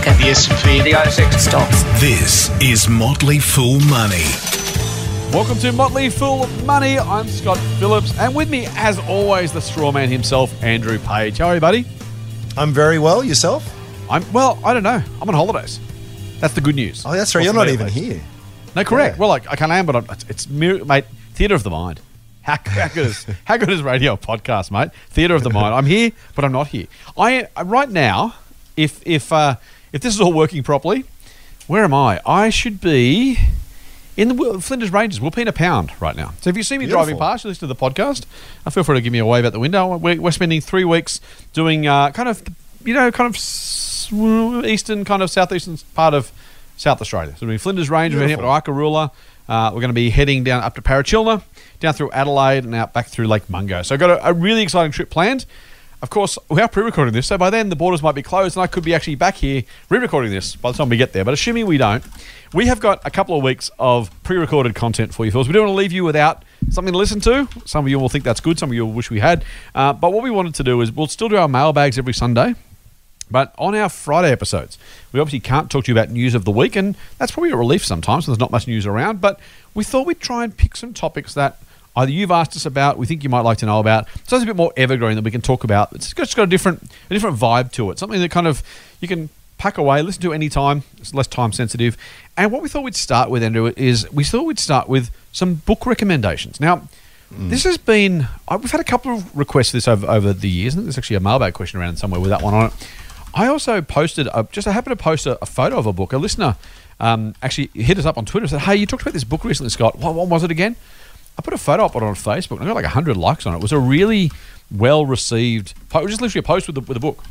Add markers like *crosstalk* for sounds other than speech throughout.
market. The S&P. The ASX Stocks. This is Motley Fool Money. Welcome to Motley Fool Money. I'm Scott Phillips, and with me, as always, the straw man himself, Andrew Page. How are you, buddy? I'm very well. Yourself? I'm well. I don't know. I'm on holidays. That's the good news. Oh, that's right. You're not even at here. No, correct. Yeah. Well, like I kind of am, but I'm, it's, it's mir- mate. Theater of the mind. How, how good is *laughs* how good is radio podcast, mate? Theater of the mind. I'm here, but I'm not here. I uh, right now. If if uh, if this is all working properly, where am I? I should be in the Flinders Ranges, Wilpena Pound right now. So if you see me driving past, you listen to the podcast, uh, feel free to give me a wave out the window. We're, we're spending three weeks doing uh, kind of, you know, kind of eastern, kind of southeastern part of South Australia. So we're in Flinders Range, we're heading up to. Uh, we're going to be heading down up to Parachilna, down through Adelaide, and out back through Lake Mungo. So I've got a, a really exciting trip planned. Of course, we are pre-recording this, so by then the borders might be closed, and I could be actually back here re-recording this by the time we get there. But assuming we don't, we have got a couple of weeks of pre-recorded content for you, fellas. We don't want to leave you without something to listen to. Some of you will think that's good. Some of you will wish we had. Uh, but what we wanted to do is we'll still do our mailbags every Sunday. But on our Friday episodes, we obviously can't talk to you about news of the week, and that's probably a relief sometimes. When there's not much news around, but we thought we'd try and pick some topics that either you've asked us about, we think you might like to know about, so it's a bit more evergreen that we can talk about. It's just got a different, a different vibe to it. Something that kind of you can pack away, listen to any time. It's less time sensitive. And what we thought we'd start with, Andrew, is we thought we'd start with some book recommendations. Now. This has been. We've had a couple of requests for this over, over the years. I there's actually a mailbag question around somewhere with that one on it. I also posted a, just I happened to post a, a photo of a book. A listener um, actually hit us up on Twitter and said, "Hey, you talked about this book recently, Scott. What, what was it again?" I put a photo up on on Facebook. and I got like hundred likes on it. It was a really well received. po- It was just literally a post with the, with a book.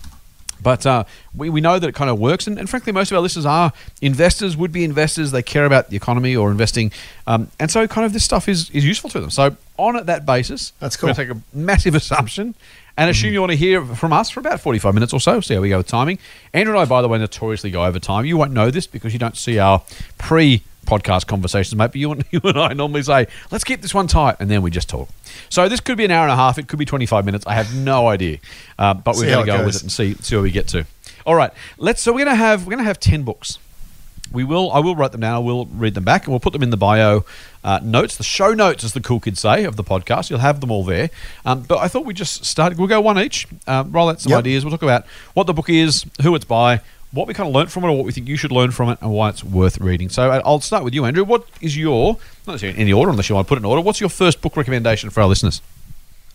But uh, we, we know that it kind of works. And, and frankly, most of our listeners are investors, would be investors. They care about the economy or investing. Um, and so, kind of, this stuff is, is useful to them. So, on that basis, That's cool. take a massive *laughs* assumption and assume you want to hear from us for about 45 minutes or so. See how we go with timing. Andrew and I, by the way, notoriously go over time. You won't know this because you don't see our pre podcast conversations, mate. But you and, *laughs* you and I normally say, let's keep this one tight. And then we just talk. So, this could be an hour and a half. It could be 25 minutes. I have no idea. Uh, but we're going to go with it and see, see where we get to. All right. Let's. So, we're going to have we're going to have 10 books we will i will write them down i will read them back and we'll put them in the bio uh, notes the show notes as the cool kids say of the podcast you'll have them all there um, but i thought we just start we'll go one each uh, roll out some Yep. ideas we'll talk about what the book is who it's by what we kind of learnt from it or what we think you should learn from it and why it's worth reading so uh, i'll start with you andrew what is your not in any order unless you want to put it in order what's your first book recommendation for our listeners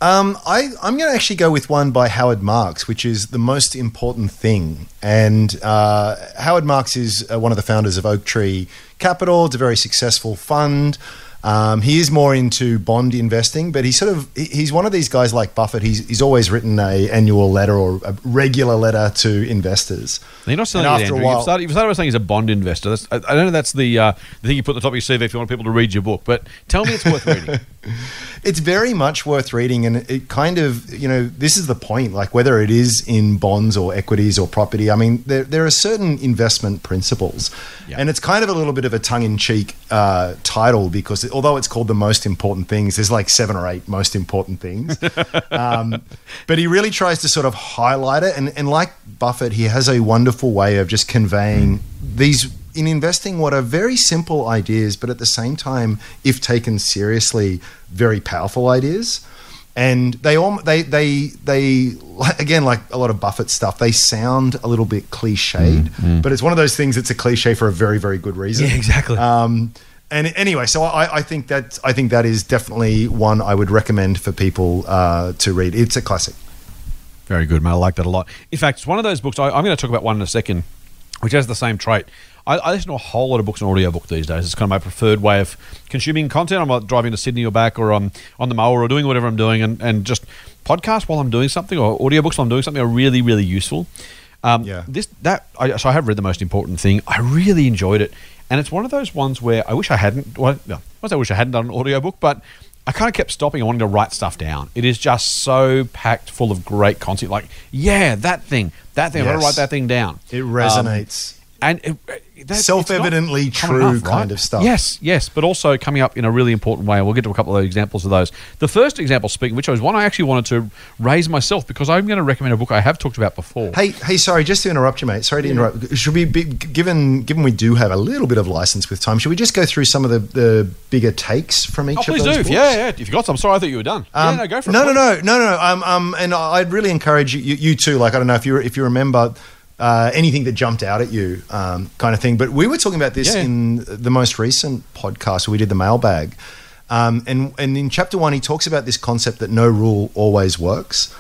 Um, I, I'm going to actually go with one by Howard Marks, which is The Most Important Thing. And uh, Howard Marks is uh, one of the founders of Oaktree Capital. It's a very successful fund. Um, he is more into bond investing, but he's sort of he's one of these guys like Buffett. He's he's always written a annual letter or a regular letter to investors. You're not selling And it, after a Andrew. while- You've started, you've started by saying he's a bond investor. That's, I, I don't know that's the, uh, the thing you put at the top of your CV if you want people to read your book, but tell me it's worth reading. *laughs* It's very much worth reading, and it kind of, you know, this is the point. Like whether it is in bonds or equities or property, I mean, there there are certain investment principles, Yeah. and it's kind of a little bit of a tongue-in-cheek uh, title because although it's called the most important things, there's like seven or eight most important things. *laughs* um, but he really tries to sort of highlight it, and and like Buffett, he has a wonderful way of just conveying these in investing what are very simple ideas, but at the same time, if taken seriously, very powerful ideas. And they all they they they *laughs* again like a lot of Buffett stuff. They sound a little bit cliched, but it's one of those things. that's a cliche for a very very good reason. Yeah, exactly. Um, and anyway, so I, I think that I think that is definitely one I would recommend for people uh, to read. It's a classic. Very good, mate. I like that a lot. In fact, it's one of those books. I, I'm going to talk about one in a second, which has the same trait. I, I listen to a whole lot of books on audiobook these days. It's kind of my preferred way of consuming content. I'm like driving to Sydney or back, or I'm on the mower, or doing whatever I'm doing, and, and just podcast while I'm doing something, or audiobooks while I'm doing something are really, really useful. Um, Yeah. This that I, so I have read the most important thing. I really enjoyed it, and it's one of those ones where I wish I hadn't. Well, no, I I wish I hadn't done an audiobook, but I kind of kept stopping and wanting to write stuff down. It is just so packed full of great content. Like, yeah, that thing, that thing. I'm going to write that thing down. It Um, resonates. and it, self-evidently true enough, kind of stuff. Yes, yes, but also coming up in a really important way. And we'll get to a couple of examples of those. The first example, speaking, which was one I actually wanted to raise myself because I'm going to recommend a book I have talked about before. Hey, hey, sorry, just to interrupt you, mate. Sorry to interrupt. Should we, be, given given we do have a little bit of license with time, should we just go through some of the, the bigger takes from each Oh, of please those do. Books? yeah, yeah. If you got some, sorry, I thought you were done. Um, yeah, no, go for it. no, no, no, no, no. Um, um, and I'd really encourage you, you, you too. Like, I don't know if you if you remember uh, anything that jumped out at you, um, kind of thing. But we were talking about this Yeah. in the most recent podcast we did the mailbag, um, and and in chapter one he talks about this concept that no rule always works,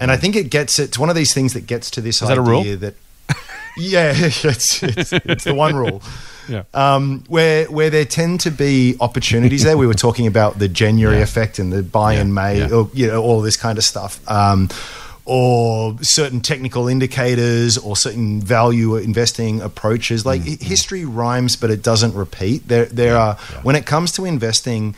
and I think it gets it's one of these things that gets to this that a idea rule? that *laughs* yeah, *laughs* it's, it's, it's the one rule. *laughs* Yeah. Um, where where there tend to be opportunities there. We were talking about the January Yeah. effect and the buy in May, yeah. or you know, all this kind of stuff. Um, or certain technical indicators or certain value investing approaches. Like Mm, hi- history rhymes, but it doesn't repeat. There, there are when it comes to investing,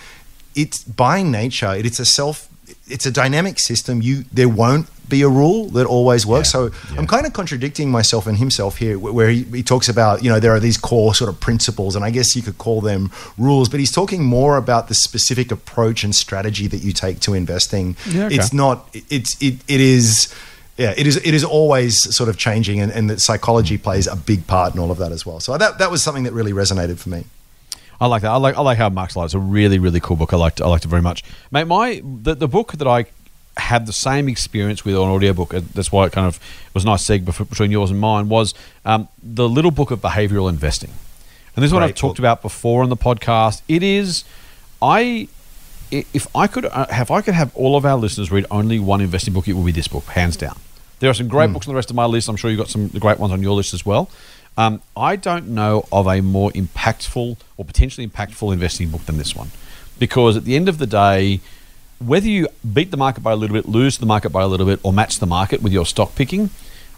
it's by nature. It's a self. It's a dynamic system. You there won't be a rule that always works. Yeah, So yeah. I'm kind of contradicting myself and himself here, where he, he talks about you know there are these core sort of principles, and I guess you could call them rules. But he's talking more about the specific approach and strategy that you take to investing. Yeah, okay. It's not. It's it. It is. Yeah, it is. It is always sort of changing, and, and that psychology plays a big part in all of that as well. So that that was something that really resonated for me. I like that. I like I like how Mark's Light. It's a really really cool book. I liked I liked it very much. Mate, my the, the book that I had the same experience with on audiobook. uh, That's why it kind of was a nice seg between yours and mine. Was um, the Little Book of Behavioral Investing, and this is what I've talked book. about before on the podcast. It is, I if I could uh, have I could have all of our listeners read only one investing book, it would be this book, hands down. There are some great Hmm. books on the rest of my list. I'm sure you've got some great ones on your list as well. Um, I don't know of a more impactful or potentially impactful investing book than this one, because at the end of the day, whether you beat the market by a little bit, lose the market by a little bit, or match the market with your stock picking,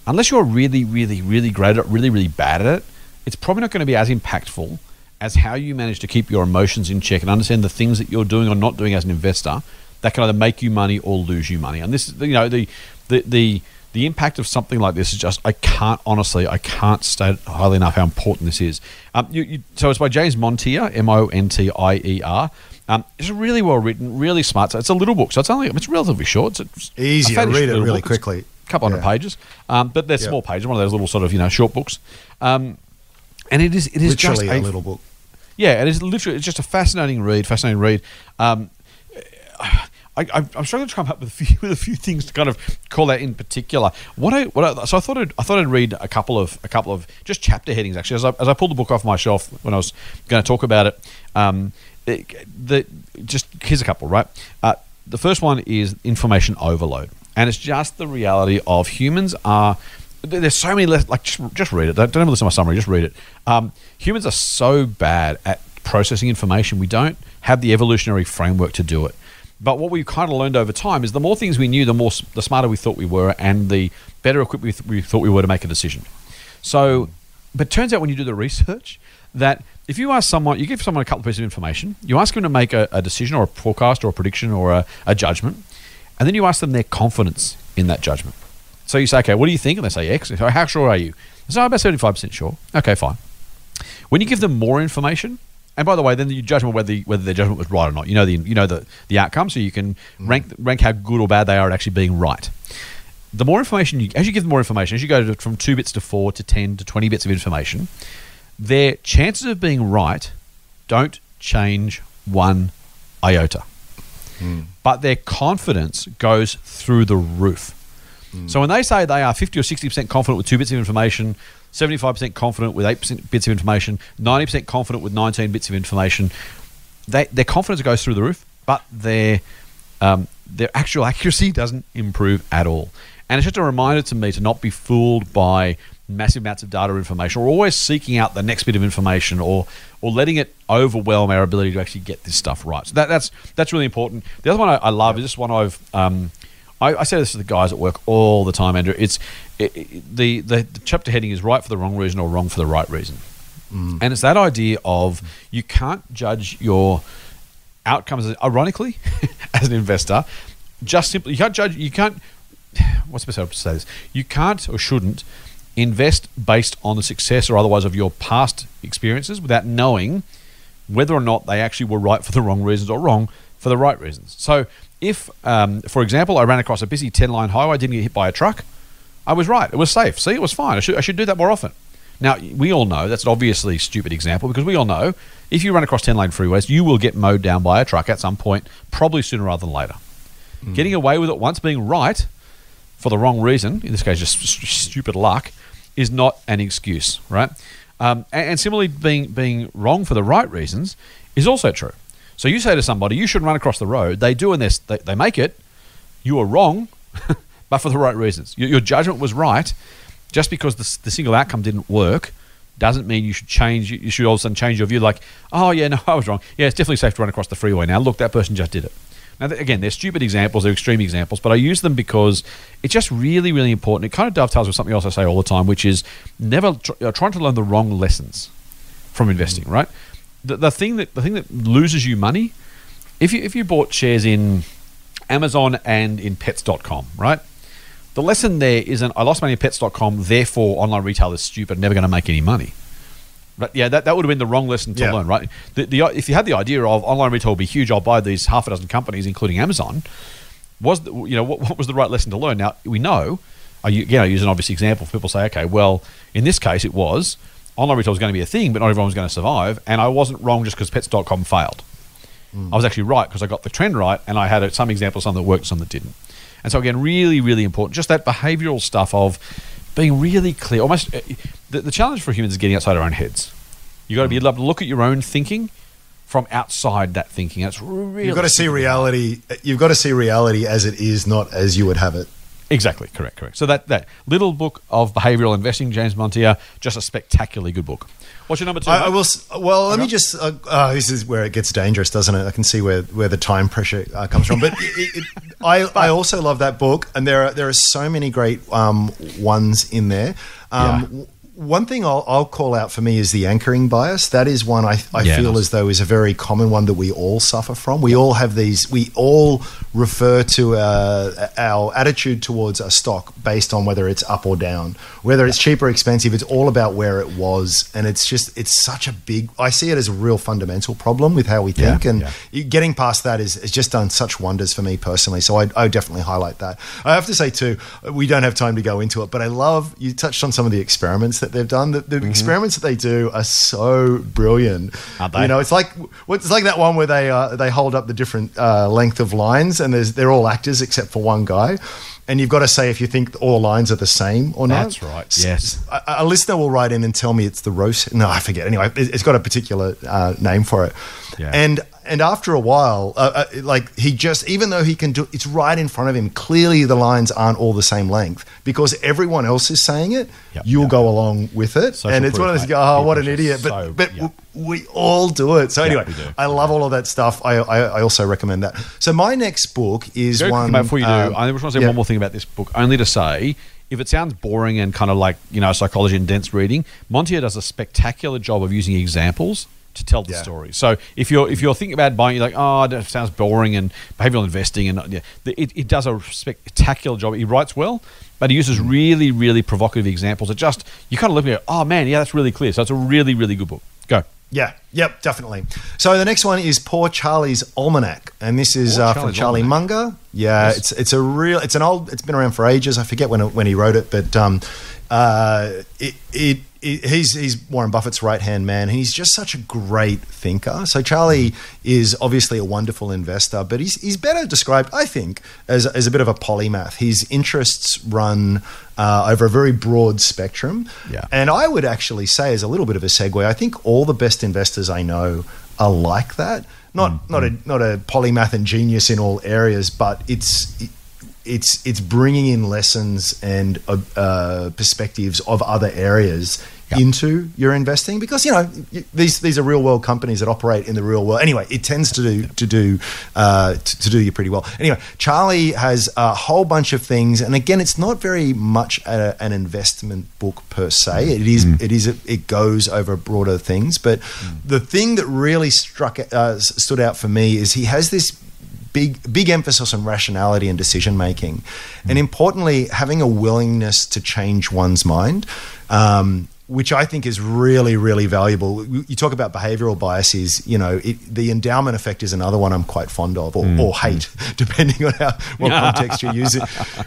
unless you're really, really, really great at it, really, really bad at it, it's probably not going to be as impactful as how you manage to keep your emotions in check and understand the things that you're doing or not doing as an investor that can either make you money or lose you money. And this is, you know, the the the the impact of something like this is just I can't honestly I can't state highly enough how important this is. Um, you, you, so it's by James Montier, M O N T I E R. Um, it's really well written, really smart. So it's a little book, so it's only it's relatively short. It's a- Easy a to read it really book. It's quickly. A couple hundred Yeah. pages, um, but they're Yeah. small pages. One of those little sort of you know short books. Um, and it is it is Literally just a little book. yeah, it is literally it's just a fascinating read. Fascinating read. I, I'm struggling to come up with a few *laughs* with a few things to kind of call out in particular. What I what I, so I thought I'd, I thought I'd read a couple of a couple of just chapter headings actually as I, as I pulled the book off my shelf when I was going to talk about it. Um, it- the just here's a couple right. Uh, the first one is information overload, and it's just the reality of humans are. There's so many less. Like, just, just read it. Don't, don't even listen to my summary. Just read it. Um, humans are so bad at processing information. We don't have the evolutionary framework to do it. But what we've kind of learned over time is the more things we knew, the more the smarter we thought we were, and the better equipped we, th- we thought we were to make a decision. So, but turns out when you do the research that if you ask someone, you give someone a couple of pieces of information, you ask them to make a, a decision or a forecast or a prediction or a, a judgment, and then you ask them their confidence in that judgment. So you say, okay, what do you think? And they say X. How sure are you? Say, "I'm about 75% sure. Okay, fine. When you give them more information, and by the way, then you judge them whether whether their judgment was right or not. You know the you know the the outcome, so you can mm. rank rank how good or bad they are at actually being right. The more information you, as you give them more information, as you go to, from two bits to four to ten to twenty bits of information, their chances of being right don't change one iota, hmm. but their confidence goes through the roof. Hmm. So when they say they are 50 or 60% confident with two bits of information, 75% confident with eight percent bits of information, 90% confident with 19 bits of information, they, their confidence goes through the roof, but their um, their actual *laughs* accuracy doesn't improve at all. And it's just a reminder to me to not be fooled by massive amounts of data or information, or always seeking out the next bit of information, or or letting it overwhelm our ability to actually get this stuff right. So that, that's that's really important. The other one I, I love is this one I've um, I, I say this to the guys at work all the time, Andrew. It's it, it- the, the the chapter heading is right for the wrong reason or wrong for the right reason, mm. and it's that idea of you can't judge your outcomes. Ironically, *laughs* as an investor, just simply you can't judge. You can't. *sighs* What's the best way to say this? You can't or shouldn't invest based on the success or otherwise of your past experiences without knowing whether or not they actually were right for the wrong reasons or wrong for the right reasons. So, if, um, for example, I ran across a busy 10 line highway, didn't get hit by a truck, I was right. It was safe. See, it was fine. I should, I should do that more often. Now, we all know that's an obviously stupid example because we all know if you run across 10 lane freeways, you will get mowed down by a truck at some point, probably sooner rather than later. Getting away with it once, being right for the wrong reason, in this case, just st- stupid luck, is not an excuse, right? Um, and, and similarly, being being wrong for the right reasons is also true. So you say to somebody, "You should run across the road." They do, and they, they they make it. You are wrong, *laughs* but for the right reasons. Your, your judgment was right. Just because the, the single outcome didn't work doesn't mean you should change. You should all of a sudden change your view. Like, oh yeah, no, *laughs* I was wrong. Yeah, it's definitely safe to run across the freeway now. Look, that person just did it. Now, again, they're stupid examples, they're extreme examples, but I use them because it's just really, really important. It kind of dovetails with something else I say all the time, which is never tr- uh, trying to learn the wrong lessons from investing. Right, the, the thing that the thing that loses you money, if you if you bought shares in Amazon and in Pets.com, right? The lesson there isn't I lost money in Pets.com, therefore online retail is stupid, never going to make any money. But yeah, that, that would have been the wrong lesson to Yeah. learn, right? The, the, if you had the idea of online retail will be huge, I'll buy these half a dozen companies, including Amazon. Was the, you know what, what was the right lesson to learn? Now we know. I u- again, I use an obvious example. People say, okay, well, in this case, it was online retail was going to be a thing, but not everyone was going to survive, and I wasn't wrong just because Pets.com failed. Hmm. I was actually right because I got the trend right, and I had some examples, some that worked, some that didn't. And so again, really, really important. Just that behavioural stuff of being really clear. Almost uh, the, the challenge for humans is getting outside our own heads. You've got to be hmm. able to look at your own thinking from outside that thinking. That's really You've got to see reality. Uh, you've got to see reality as it is, not as you would have it. Exactly, correct, correct. So that that little book of behavioural investing, James Montier, just a spectacularly good book. What's your number two? I, I will. s- Well, let me just. Uh, uh, this is where it gets dangerous, doesn't it? I can see where, where the time pressure uh, comes from. But it, it, *laughs* I, I also love that book, and there are there are so many great um, ones in there. Um, Yeah. One thing I'll, I'll call out for me is the anchoring bias. That is one I, I Yeah, feel nice. as though is a very common one that we all suffer from. We all have these. We all refer to uh, our attitude towards a stock based on whether it's up or down, whether it's cheap or expensive. It's all about where it was, and it's just it's such a big. I see it as a real fundamental problem with how we Yeah, think, and yeah. getting past that is has just done such wonders for me personally. So I, I definitely highlight that. I have to say too, we don't have time to go into it, but I love you touched on some of the experiments that they've done. The, the experiments that they do are so brilliant. Mm-hmm. Aren't they? You know, it's like it's like that one where they uh, they hold up the different uh, length of lines, and there's they're all actors except for one guy. And you've got to say if you think all lines are the same or not. That's right, yes. a, a listener will write in and tell me it's the roast. No, I forget. Anyway, it- it's got a particular uh, name for it. Yeah. And and after a while, uh, uh, like he just even though he can do it's right in front of him. Clearly, the lines aren't all the same length because everyone else is saying it. Yep, you'll yep, go along with it, Social and it's one of proof, those. go, oh, Peer what an idiot! But So, but yeah. we, we all do it. So anyway, we. I love all of that stuff. I, I I also recommend that. So my next book is Very one. quickly, mate, before you do, uh, I just want to say yeah. one more thing about this book. Only to say, if it sounds boring and kind of like you know psychology and dense reading, Montier does a spectacular job of using examples to tell the Yeah. story. So if you're if you're thinking about buying, you're like, oh, that sounds boring and behavioral investing, and yeah, it, it does a spectacular job. He writes well, but he uses really really provocative examples. It just you kind of look at, it, oh man, yeah, that's really clear. So it's a really really good book. Go. Yeah, yep, definitely. So the next one is Poor Charlie's Almanac, and this is uh, from Charlie Almanac. Munger. Yeah, Yes. it's it's a real, it's an old, it's been around for ages. I forget when it, when he wrote it, but um, uh, it, it he's he's Warren Buffett's right hand man. He's just such a great thinker. So Charlie is obviously a wonderful investor, but he's he's better described, I think, as as a bit of a polymath. His interests run uh, over a very broad spectrum. Yeah. And I would actually say, as a little bit of a segue, I think all the best investors I know are like that. Not not a not a polymath and genius in all areas, but it's it's it's bringing in lessons and uh, uh, perspectives of other areas Yeah. into your investing because you know these these are real world companies that operate in the real world. Anyway, it tends to do to do uh, to, to do you pretty well. Anyway, Charlie has a whole bunch of things, and again, it's not very much a, an investment book per se. It is it is it goes over broader things, but the thing that really struck uh, stood out for me is he has this big big emphasis on rationality and decision making, and importantly, having a willingness to change one's mind. Um, which I think is really, really valuable. You talk about behavioral biases. You know, it, the endowment effect is another one I'm quite fond of, or, or hate, *laughs* depending on how what context you're using.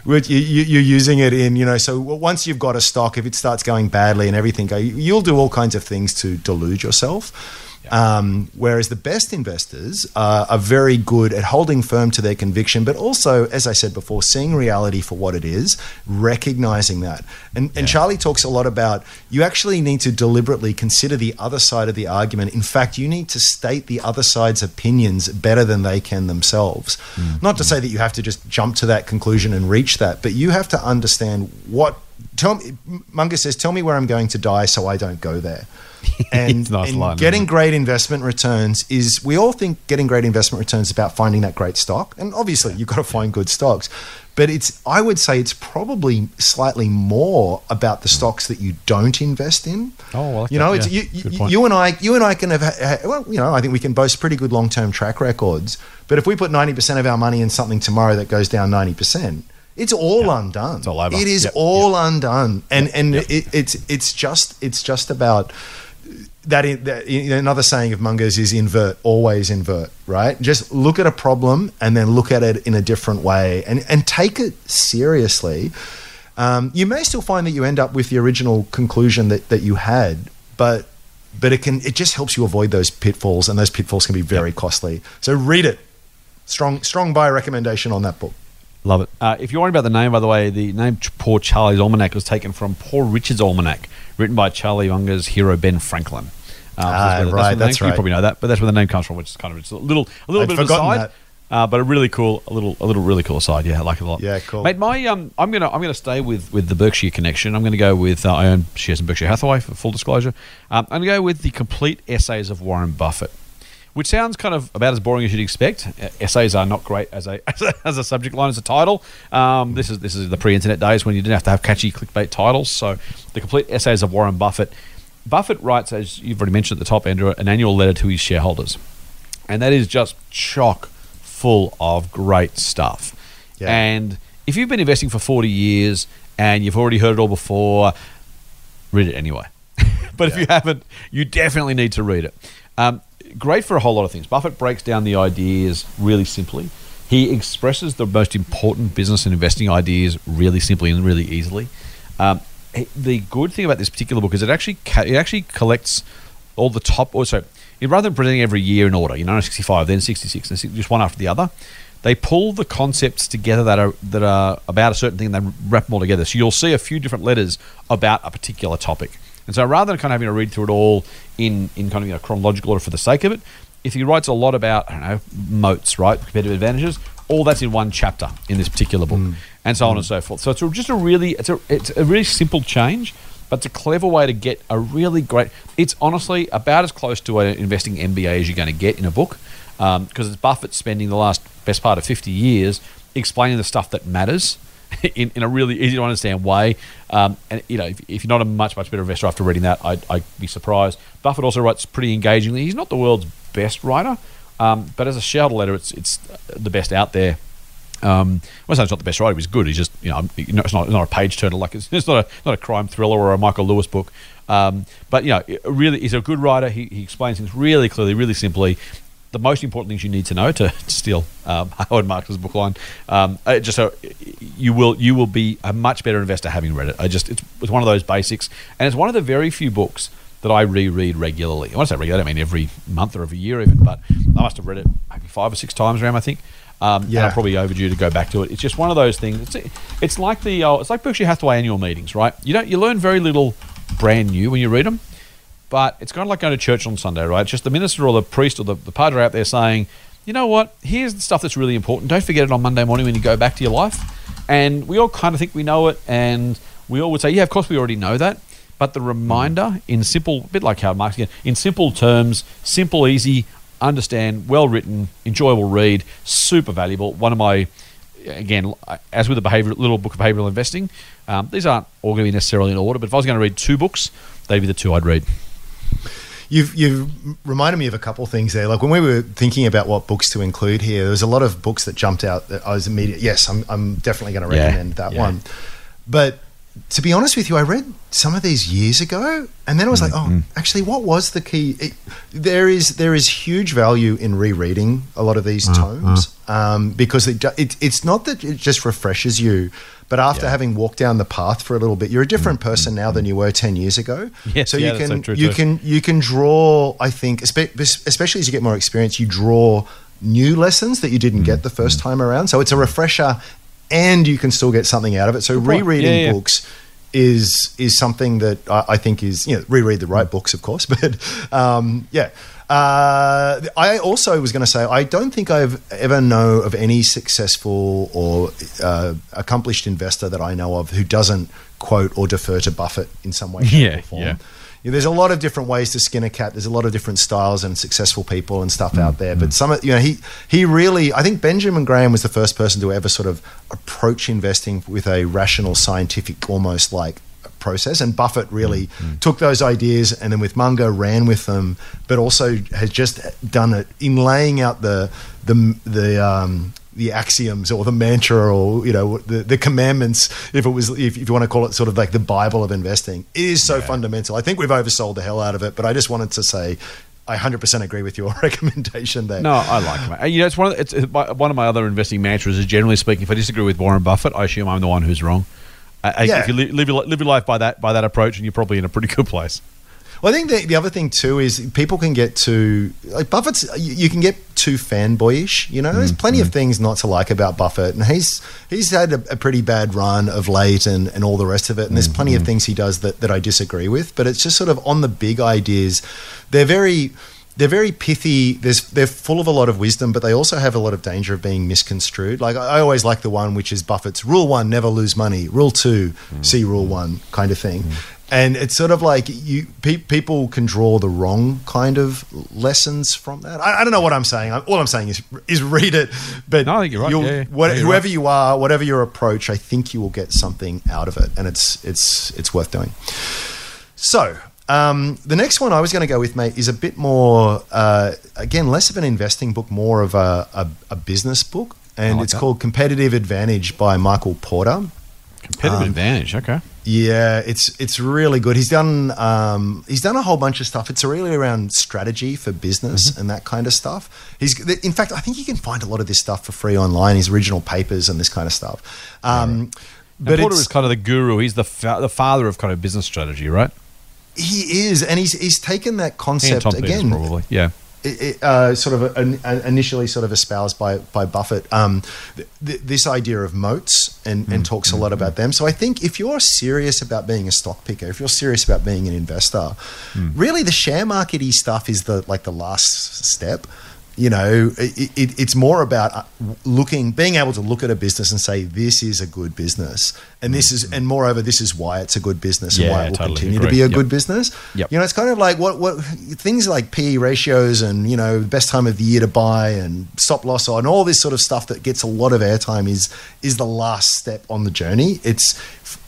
You, you, you're using it in. You know, so once you've got a stock, if it starts going badly and everything, go, you'll do all kinds of things to delude yourself. Um, whereas the best investors uh, are very good at holding firm to their conviction, but also, as I said before, seeing reality for what it is, recognizing that. And, and Charlie talks a lot about you actually need to deliberately consider the other side of the argument. In fact, you need to state the other side's opinions better than they can themselves. Not to say that you have to just jump to that conclusion and reach that, but you have to understand what. Tell me, Munger says, "Tell me where I'm going to die, so I don't go there." *laughs* And, nice and line, getting great investment returns is we all think getting great investment returns is about finding that great stock. And obviously you've got to find good stocks. But it's i would say it's probably slightly more about the stocks that you don't invest in. Oh, like you know it's yeah. you, you, you and i you and i can have well you know i think we can boast pretty good long-term track records. But if we put 90% of our money in something tomorrow that goes down 90% it's all undone. It's all over. It is Yep, all undone, and and it, it's it's just it's just about that, in, that know, another saying of Munger's is invert, always invert, right? Just look at a problem and then look at it in a different way and, and take it seriously. Um, you may still find that you end up with the original conclusion that, that you had, but but it can it just helps you avoid those pitfalls, and those pitfalls can be very costly. So read it. Strong strong buy recommendation on that book. Love it. Uh, if you're worried about the name, by the way, the name Poor Charlie's Almanac was taken from Poor Richard's Almanac, written by Charlie Munger's hero Ben Franklin. Um, Ah, the- right, the that's name- You probably know that, but that's where the name comes from, which is kind of it's a little, a little I'd bit of a that. uh, but a really cool, a little, a little, really cool aside. Yeah, I like it a lot. Yeah, cool. Mate, my um, I'm gonna, I'm gonna stay with with the Berkshire connection. I'm gonna go with uh, I own shares in Berkshire Hathaway for full disclosure. Um, I'm gonna go with the complete essays of Warren Buffett. Which sounds kind of about as boring as you'd expect. Uh, Essays are not great as a *laughs* as a, as a subject line, as a title. Um, this is this is the pre-internet days when you didn't have to have catchy clickbait titles. So, the complete essays of Warren Buffett. Buffett writes, as you've already mentioned at the top, Andrew, an annual letter to his shareholders, and that is just chock full of great stuff. Yeah. And if you've been investing for forty years and you've already heard it all before, read it anyway. *laughs* but if you haven't, you definitely need to read it. Um, great for a whole lot of things. Buffett breaks down the ideas really simply. He expresses the most important business and investing ideas really simply and really easily. Um, the good thing about this particular book is it actually it actually collects all the top. Sorry, rather than presenting every year in order, you know, 65, then 66, and just one after the other. They pull the concepts together that are that are about a certain thing. and They wrap them all together. So you'll see a few different letters about a particular topic. And so rather than kind of having to read through it all in, in kind of you know, chronological order for the sake of it, if he writes a lot about, I don't know, moats, right, competitive advantages, all that's in one chapter in this particular book, mm. and so on and so mm. forth. So it's just a really, it's a, it's a really simple change, but it's a clever way to get a really great. It's honestly about as close to an investing MBA as you're going to get in a book, um, because it's Buffett spending the last best part of 50 years explaining the stuff that matters *laughs* in, in a really easy to understand way. Um, and you know, if, if you're not a much much better investor after reading that, I'd, I'd be surprised. Buffett also writes pretty engagingly. He's not the world's best writer, um, but as a shareholder letter, it's it's the best out there. Um, well, it's not the best writer. He's good. He's just you know, it's not not a page turner like it's, *laughs* it's not a not a crime thriller or a Michael Lewis book. Um, but you know, really, he's a good writer. He, he explains things really clearly, really simply. The most important things you need to know to, to *laughs* steal um, *laughs* Howard Marks's book line. Um, just so you will you will be a much better investor having read it. I just it's, it's one of those basics, and it's one of the very few books that I reread regularly. When I say regularly, I don't mean every month or every year even, but I must have read it maybe five or six times around. I think. Um, and Yeah. I'm probably overdue to go back to it. It's just one of those things. It's, it's like the uh, it's like Berkshire Hathaway annual meetings, right? You don't you learn very little brand new when you read them, but it's kind of like going to church on Sunday, right? It's just the minister or the priest or the, the padre out there saying, you know what? Here's the stuff that's really important. Don't forget it on Monday morning when you go back to your life. And we all kind of think we know it, and we all would say, yeah, of course we already know that. But the reminder in simple, a bit like Howard Marks again, in simple terms, simple, easy, understand, well written, enjoyable read, super valuable. One of my, again, as with the behavior, little book of behavioral investing, um, these aren't all going to be necessarily in order. But if I was going to read two books, they'd be the two I'd read. You've you've reminded me of a couple of things there. Like when we were thinking about what books to include here, there was a lot of books that jumped out that I was immediate. Yes, I'm I'm definitely going to Yeah, recommend that yeah. one. But to be honest with you, I read some of these years ago, and then I was like, Mm-hmm. oh, actually, what was the key? It, there is there is huge value in rereading a lot of these Uh-huh. tomes um, because it, it it's not that it just refreshes you. But after Yeah. having walked down the path for a little bit, you're a different person now than you were ten years ago. *laughs* Yes, so you can so you too. can you can draw. I think, especially as you get more experience, you draw new lessons that you didn't get the Mm-hmm. first time around. So it's a refresher, and you can still get something out of it. So rereading Yeah, yeah. books is is something that I, I think is you know reread the right books, of course, *laughs* but um, yeah. Uh, I also was going to say I don't think I've ever know of any successful or uh, accomplished investor that I know of who doesn't quote or defer to Buffett in some way, shape, Yeah, or form. yeah. Yeah, there's a lot of different ways to skin a cat. There's a lot of different styles and successful people and stuff Mm, out there. But some, of- you know, he he really, I think Benjamin Graham was the first person to ever sort of approach investing with a rational, scientific, almost like process. And Buffett really Mm, took those ideas and then with Munger ran with them, but also has just done it in laying out the the the um, the axioms or the mantra or you know the, the commandments if it was if, if you want to call it sort of like the bible of investing it is so fundamental i think we've oversold the hell out of it but i just wanted to say i 100% agree with your *laughs* recommendation there No, I like it. You know, it's one of the, it's, it's my, one of my other investing mantras is generally speaking. If I disagree with Warren Buffett, I assume I'm the one who's wrong. Uh, uh, I, I- Yeah. If you li- live your, live your life by that by that approach, and you're probably in a pretty good place. Well, I think the, the other thing too is people can get too like Buffett's. You, you can get too fanboyish. You know, there's mm, plenty of mm. things not to like about Buffett, and he's he's had a, a pretty bad run of late, and, and all the rest of it. And there's mm, plenty of things he does that, that I disagree with. But it's just sort of on the big ideas. They're very they're very pithy. There's, they're full of a lot of wisdom, but they also have a lot of danger of being misconstrued. Like I, I always like the one which is Buffett's rule one: never lose money. Rule two: see rule one, kind of thing. And it's sort of like you pe- people can draw the wrong kind of lessons from that. I, I don't know what I'm saying. I, all I'm saying is is read it. But No, I think you're right. Yeah, yeah. what- Yeah, whoever right. you are, whatever your approach, I think you will get something out of it, and it's it's it's worth doing. So, um, the next one I was going to go with, mate, is a bit more, uh, again, less of an investing book, more of a, a, a business book. And like it's that. called Competitive Advantage by Michael Porter. Competitive Um, advantage. Okay. Yeah, it's it's really good. He's done um, he's done a whole bunch of stuff. It's really around strategy for business Mm-hmm. and that kind of stuff. He's in fact, I think you can find a lot of this stuff for free online. His original papers and this kind of stuff. Um, But But Porter is kind of the guru. He's the fa- the father of kind of business strategy, right? he is, and he's he's taken that concept Peters, again. probably. Yeah. It, uh, sort of an, initially sort of espoused by by Buffett um, th- th- this idea of moats and, and talks a lot about them. So I think if you're serious about being a stock picker, if you're serious about being an investor, really the share markety stuff is the like the last step. You know, it, it, it's more about uh, looking, being able to look at a business and say this is a good business, and this is, mm-hmm. and moreover, this is why it's a good business and Yeah, why it will totally continue agree. to be a Yep. good business. Yep. You know, it's kind of like what what things like PE ratios and you know best time of the year to buy and stop loss and all this sort of stuff that gets a lot of airtime is is the last step on the journey. It's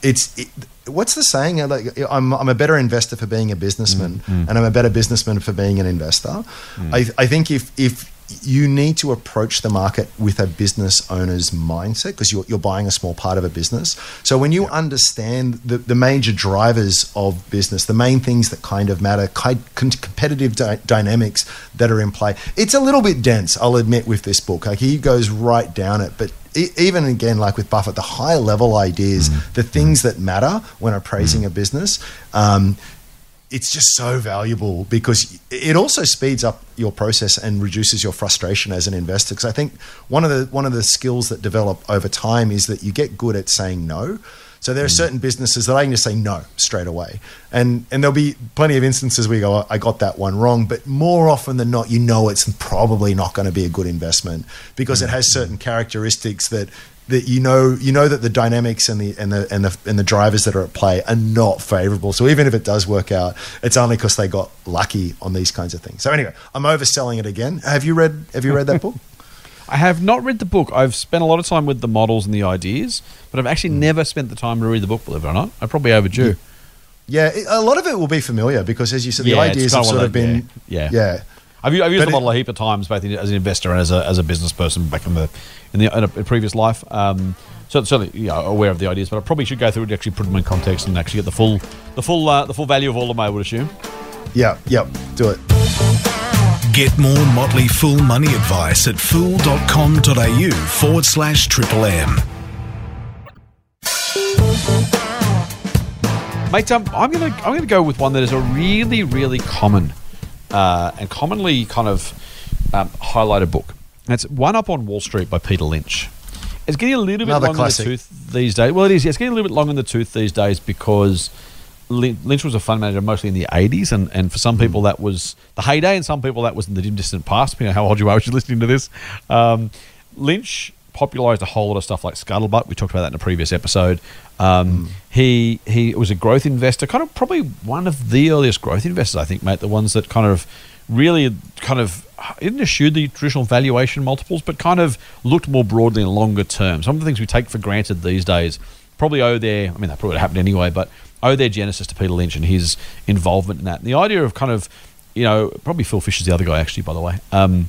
it's it, what's the saying? Uh, like uh, I'm I'm a better investor for being a businessman, mm, mm. and I'm a better businessman for being an investor. Mm. I I think if if you need to approach the market with a business owner's mindset because you're, you're buying a small part of a business. So when you understand the, the major drivers of business, the main things that kind of matter, competitive dy- dynamics that are in play, it's a little bit dense, I'll admit, with this book. Like he goes right down it, but e- even again, like with Buffett, the high level ideas, mm. the things mm. that matter when appraising mm. a business. Um, it's just so valuable because it also speeds up your process and reduces your frustration as an investor. Because I think one of the one of the skills that develop over time is that you get good at saying no. So there are mm. certain businesses that I can just say no straight away, and and there'll be plenty of instances where you go, oh, I got that one wrong. But more often than not, you know it's probably not going to be a good investment because mm. it has certain characteristics that that you know you know that the dynamics and the and the and the and the drivers that are at play are not favorable. So even if it does work out, it's only because they got lucky on these kinds of things. So anyway, I'm overselling it again. Have you read Have you read that book? *laughs* I have not read the book. I've spent a lot of time with the models and the ideas, but I've actually Hmm. never spent the time to read the book. Believe it or not, I probably overdue. Yeah, it- a lot of it will be familiar because, as you said, the Yeah, ideas have sort of of that- been. yeah, yeah. I've, u- I've used But the model it- a heap of times, both in, as an investor and as a, as a business person back in the in the in a, a previous life. Um, so certainly, you know, aware of the ideas, but I probably should go through and actually put them in context and actually get the full the full uh, the full value of all of them. I would assume. Yeah, yep, do it. Get more Motley Fool money advice at fool.com.au forward slash triple M. Mate, um, I'm gonna I'm gonna go with one that is a really really common uh, and commonly kind of um, highlighted book. And it's One Up on Wall Street by Peter Lynch. It's getting a little bit Another long classic. in the tooth these days. Well, it is. yeah, It's getting a little bit long in the tooth these days because Lynch was a fund manager mostly in the 80s, and, and for some Hmm. people that was the heyday, and some people that was in the dim distant past. Depending on how old you are as you're listening to this. Um, Lynch popularized a whole lot of stuff like Scuttlebutt. We talked about that in a previous episode. Um, Hmm. He he was a growth investor, kind of probably one of the earliest growth investors, I think, mate. The ones that kind of really kind of didn't eschew the traditional valuation multiples, but kind of looked more broadly and longer term. Some of the things we take for granted these days probably owe their, I mean, that probably happened anyway, but owe their genesis to Peter Lynch and his involvement in that. And the idea of kind of, you know, probably Phil Fisher's the other guy, actually, by the way. Um,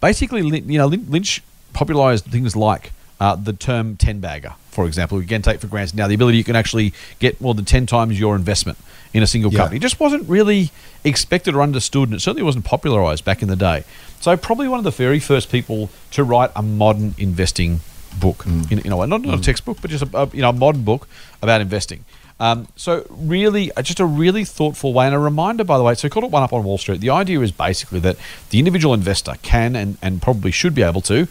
basically, you know, Lynch popularized things like uh, the term 10 bagger, for example. We again take for granted now the ability you can actually get more than 10 times your investment in a single Yeah. company. It just wasn't really expected or understood, and it certainly wasn't popularized back in the day. So, probably one of the very first people to write a modern investing book, in, in a way, not, not a textbook, but just a, a, you know, a modern book about investing. Um, so really, uh, just a really thoughtful way, and a reminder, by the way. So, called it One Up on Wall Street. The idea is basically that the individual investor can and, and probably should be able to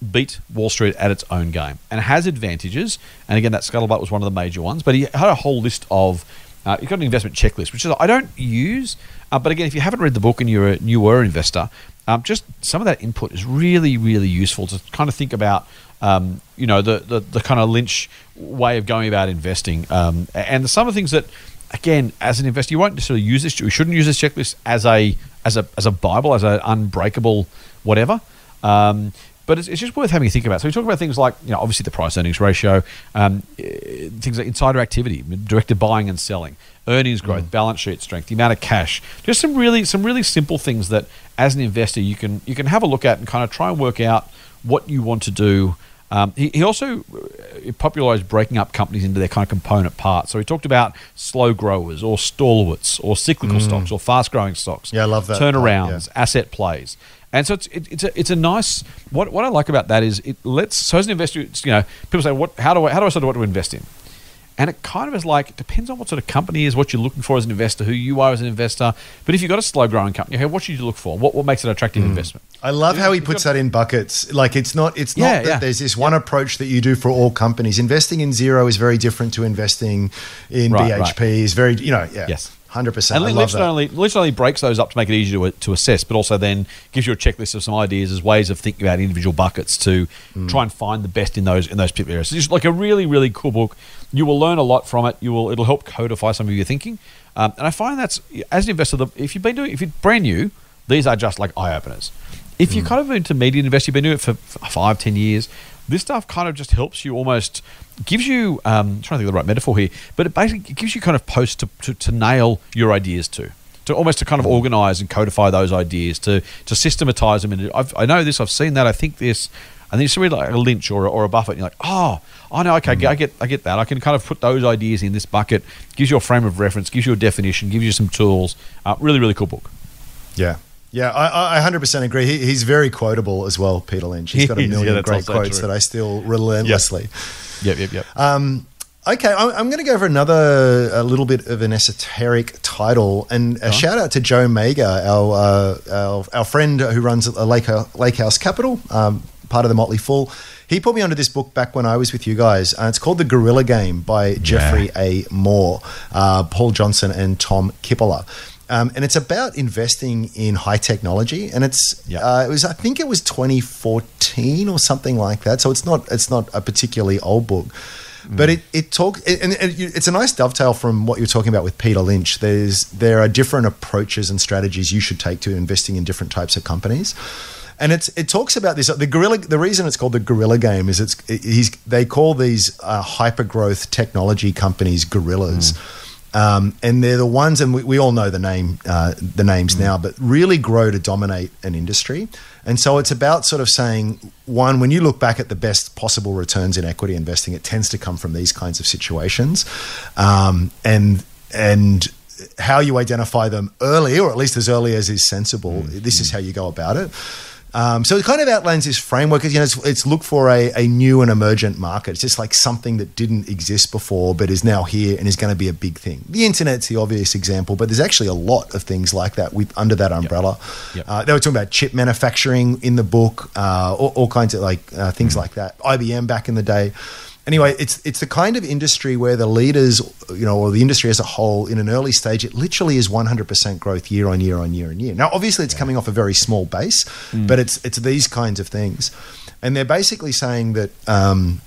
beat Wall Street at its own game and has advantages. And again, that scuttlebutt was one of the major ones. But he had a whole list of. Uh, he's got an investment checklist, which is I don't use. Uh, but again, if you haven't read the book and you're a newer investor, um, just some of that input is really, really useful to kind of think about. Um, you know the, the the kind of Lynch way of going about investing, um, and some of the things that, again, as an investor, you won't necessarily use this. You shouldn't use this checklist as a as a as a bible, as an unbreakable whatever. Um, but it's, it's just worth having a think about. So we talk about things like, you know, obviously the price earnings ratio, um, eh, things like insider activity, directed buying and selling, earnings growth, balance sheet strength, the amount of cash. Just some really some really simple things that, as an investor, you can you can have a look at and kind of try and work out what you want to do. Um, he, he also uh, popularized breaking up companies into their kind of component parts. So he talked about slow growers or stalwarts or cyclical stocks or fast growing stocks. Yeah, I love that part, Turnarounds, yeah. asset plays. And so it's it, it's a it's a nice what what I like about that is it lets so as an investor it's, you know people say what how do I how do I decide what to invest in, and it kind of is like it depends on what sort of company is, what you're looking for as an investor who you are as an investor. But if you've got a slow growing company, okay, what should you look for? What what makes it an attractive mm. investment? I love how he puts that in buckets. Like it's not it's not Yeah, that yeah. there's this one approach that you do for all companies. Investing in Xero is very different to investing in Right, BHP right. is very you know, yeah. Yes. Hundred percent. And Lynch not only Lynch not only breaks those up to make it easier to, to assess, but also then gives you a checklist of some ideas as ways of thinking about individual buckets to Mm. try and find the best in those in those particular areas. So it's just like a really really cool book. You will learn a lot from it. You will it'll help codify some of your thinking. Um, and I find that's as an investor, if you've been doing if you're brand new, these are just like eye openers. If Mm. you're kind of an intermediate investor, you've been doing it for five, ten years. This stuff kind of just helps you almost gives you um, I'm trying to think of the right metaphor here, but it basically gives you kind of posts to, to, to nail your ideas to. To almost to kind of organize and codify those ideas, to to systematize them. And I've, I know this, I've seen that, I think this, and then you see like a Lynch or, a- or a Buffett, and you're like, oh, I know, okay, I get I get that. I can kind of put those ideas in this bucket. Gives you a frame of reference, gives you a definition, gives you some tools. Uh, really, really cool book. Yeah. Yeah, I, I 100% agree. He, he's very quotable as well, Peter Lynch. He's got a is, yeah, million great quotes true. that I still relentlessly. Yep, yep, yep. Um, okay, I'm, I'm going to go for another a little bit of an esoteric title, and a shout out to Joe Magyer, our uh, our, our friend who runs a Lake, Lakehouse Capital, um, part of the Motley Fool. He put me onto this book back when I was with you guys. and it's called The Gorilla Game by Geoffrey A. Moore, uh, Paul Johnson, and Tom Kippola. Um, and it's about investing in high technology, and it's Yeah. uh, it was I think it was 2014 or something like that. So it's not it's not a particularly old book, but it it talks and, it's a nice dovetail from what you're talking about with Peter Lynch. There's there are different approaches and strategies you should take to investing in different types of companies. And it's it talks about this the gorilla. The reason it's called the gorilla game is it's he's they call these uh, hyper growth technology companies gorillas Um, and they're the ones, and we, we all know the name, uh, the names Mm. now, but really grow to dominate an industry. And so it's about sort of saying, one, when you look back at the best possible returns in equity investing, it tends to come from these kinds of situations, um, and and how you identify them early, or at least as early as is sensible. This is how you go about it. Um, so it kind of outlines this framework. You know, it's, it's look for a, a new and emergent market. It's just like something that didn't exist before, but is now here and is going to be a big thing. The internet's the obvious example, but there's actually a lot of things like that with under that umbrella. Yep. Uh, they were talking about chip manufacturing in the book, uh, all, all kinds of like uh, things like that. IBM back in the day. Anyway, it's it's the kind of industry where the leaders, you know, or the industry as a whole, in an early stage, it literally is 100% growth year on year on year on year. Now, obviously, it's coming off a very small base, but it's it's these kinds of things, and they're basically saying that. Um,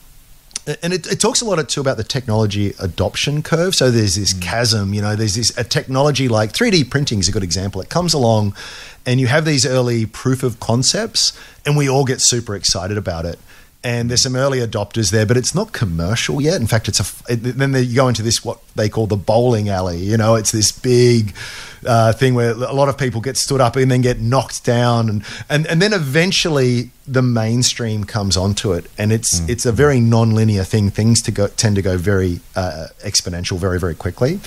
and it, it talks a lot too about the technology adoption curve. So there's this chasm, you know, there's this a technology like 3D printing is a good example. It comes along and you have these early proof of concepts and we all get super excited about it. And there's some early adopters there, but it's not commercial yet. In fact, it's a. It, then they, go into this what they call the bowling alley. You know, it's this big uh, thing where a lot of people get stood up and then get knocked down, and and, and then eventually the mainstream comes onto it, and it's it's a very non-linear thing. Things to go tend to go very uh, exponential, very very quickly.